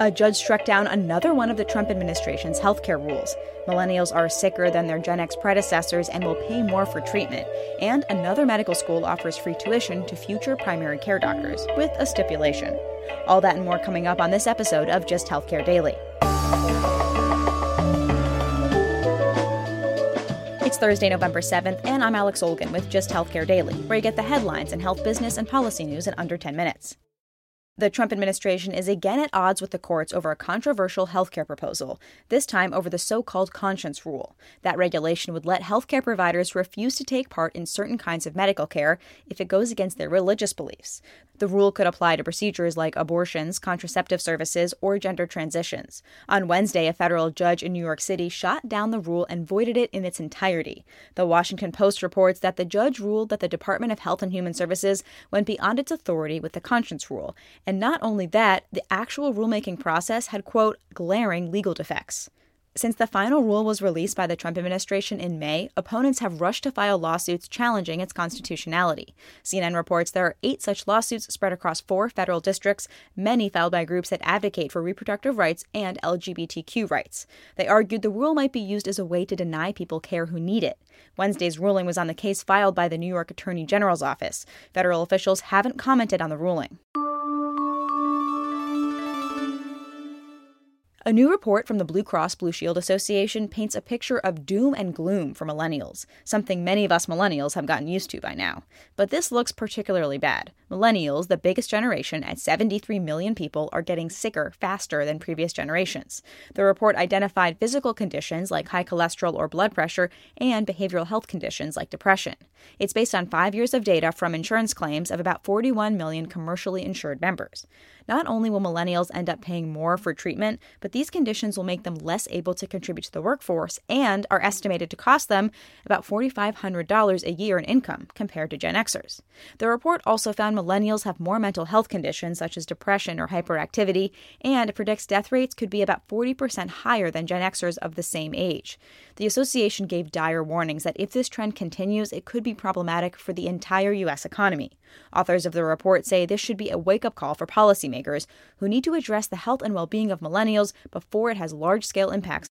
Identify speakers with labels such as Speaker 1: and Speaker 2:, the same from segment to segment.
Speaker 1: A judge struck down another one of the Trump administration's healthcare rules. Millennials are sicker than their Gen X predecessors and will pay more for treatment. And another medical school offers free tuition to future primary care doctors, with a stipulation. All that and more coming up on this episode of Just Healthcare Daily. It's Thursday, November 7th, and I'm Alex Olgin with Just Healthcare Daily, where you get the headlines and health business and policy news in under 10 minutes. The Trump administration is again at odds with the courts over a controversial healthcare proposal, this time over the so called conscience rule. That regulation would let healthcare providers refuse to take part in certain kinds of medical care if it goes against their religious beliefs. The rule could apply to procedures like abortions, contraceptive services, or gender transitions. On Wednesday, a federal judge in New York City shot down the rule and voided it in its entirety. The Washington Post reports that the judge ruled that the Department of Health and Human Services went beyond its authority with the conscience rule and not only that, the actual rulemaking process had, quote, glaring legal defects. Since the final rule was released by the Trump administration in May, opponents have rushed to file lawsuits challenging its constitutionality. CNN reports there are eight such lawsuits spread across four federal districts, many filed by groups that advocate for reproductive rights and LGBTQ rights. They argued the rule might be used as a way to deny people care who need it. Wednesday's ruling was on the case filed by the New York Attorney General's office. Federal officials haven't commented on the ruling. A new report from the Blue Cross Blue Shield Association paints a picture of doom and gloom for millennials, something many of us millennials have gotten used to by now. But this looks particularly bad. Millennials, the biggest generation at 73 million people, are getting sicker faster than previous generations. The report identified physical conditions like high cholesterol or blood pressure and behavioral health conditions like depression. It's based on five years of data from insurance claims of about 41 million commercially insured members. Not only will millennials end up paying more for treatment, but these conditions will make them less able to contribute to the workforce and are estimated to cost them about $4,500 a year in income compared to Gen Xers. The report also found millennials have more mental health conditions such as depression or hyperactivity, and it predicts death rates could be about 40% higher than Gen Xers of the same age. The association gave dire warnings that if this trend continues, it could be problematic for the entire U.S. economy. Authors of the report say this should be a wake up call for policymakers who need to address the health and well being of millennials before it has large scale impacts.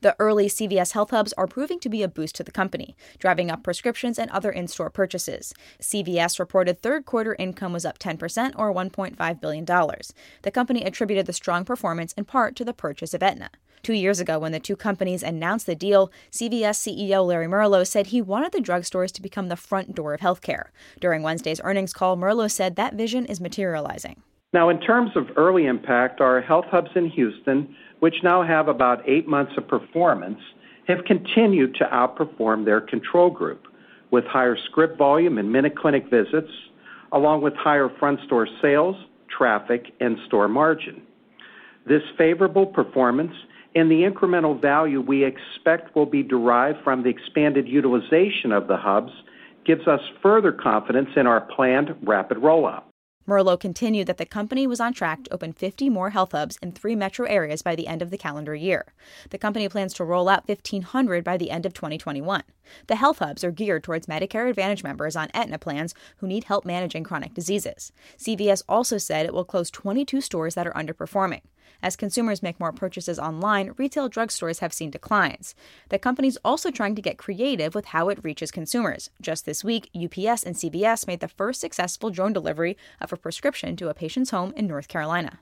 Speaker 1: The early CVS Health Hubs are proving to be a boost to the company, driving up prescriptions and other in store purchases. CVS reported third quarter income was up 10% or $1.5 billion. The company attributed the strong performance in part to the purchase of Aetna. Two years ago, when the two companies announced the deal, CVS CEO Larry Merlo said he wanted the drugstores to become the front door of healthcare. During Wednesday's earnings call, Merlo said that vision is materializing.
Speaker 2: Now, in terms of early impact, our health hubs in Houston, which now have about eight months of performance, have continued to outperform their control group with higher script volume and MinuteClinic visits, along with higher front store sales, traffic, and store margin. This favorable performance and the incremental value we expect will be derived from the expanded utilization of the hubs gives us further confidence in our planned rapid rollout.
Speaker 1: Merlo continued that the company was on track to open 50 more health hubs in three metro areas by the end of the calendar year. The company plans to roll out 1,500 by the end of 2021. The health hubs are geared towards Medicare Advantage members on Aetna plans who need help managing chronic diseases. CVS also said it will close 22 stores that are underperforming. As consumers make more purchases online, retail drugstores have seen declines. The company's also trying to get creative with how it reaches consumers. Just this week, UPS and CVS made the first successful drone delivery of a prescription to a patient's home in North Carolina.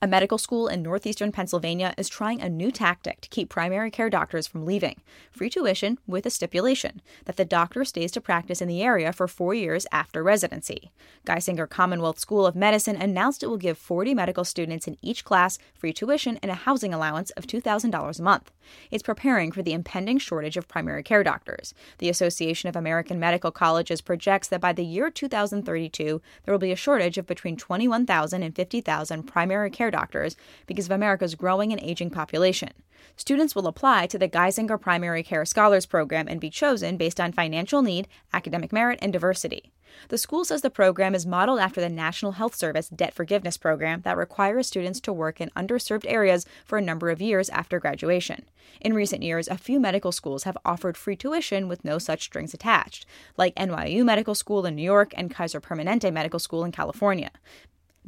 Speaker 1: A medical school in northeastern Pennsylvania is trying a new tactic to keep primary care doctors from leaving free tuition with a stipulation that the doctor stays to practice in the area for four years after residency. Geisinger Commonwealth School of Medicine announced it will give 40 medical students in each class free tuition and a housing allowance of $2,000 a month. It's preparing for the impending shortage of primary care doctors. The Association of American Medical Colleges projects that by the year 2032, there will be a shortage of between 21,000 and 50,000 primary care doctors because of America's growing and aging population. Students will apply to the Geisinger Primary Care Scholars Program and be chosen based on financial need, academic merit, and diversity. The school says the program is modeled after the National Health Service debt forgiveness program that requires students to work in underserved areas for a number of years after graduation. In recent years, a few medical schools have offered free tuition with no such strings attached, like NYU Medical School in New York and Kaiser Permanente Medical School in California.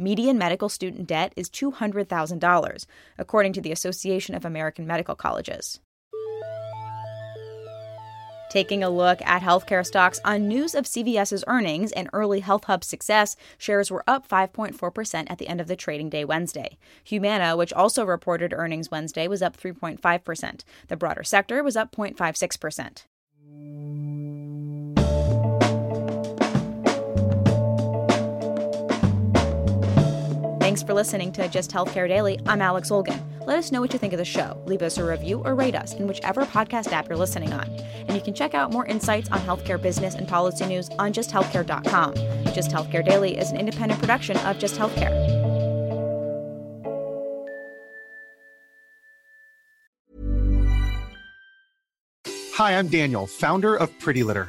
Speaker 1: Median medical student debt is $200,000, according to the Association of American Medical Colleges. Taking a look at healthcare stocks on news of CVS's earnings and early Health Hub success, shares were up 5.4% at the end of the trading day Wednesday. Humana, which also reported earnings Wednesday, was up 3.5%. The broader sector was up 0.56%. Thanks for listening to Just Healthcare Daily. I'm Alex Olgin. Let us know what you think of the show. Leave us a review or rate us in whichever podcast app you're listening on. And you can check out more insights on healthcare business and policy news on justhealthcare.com. Just Healthcare Daily is an independent production of Just Healthcare.
Speaker 3: Hi, I'm Daniel, founder of Pretty Litter.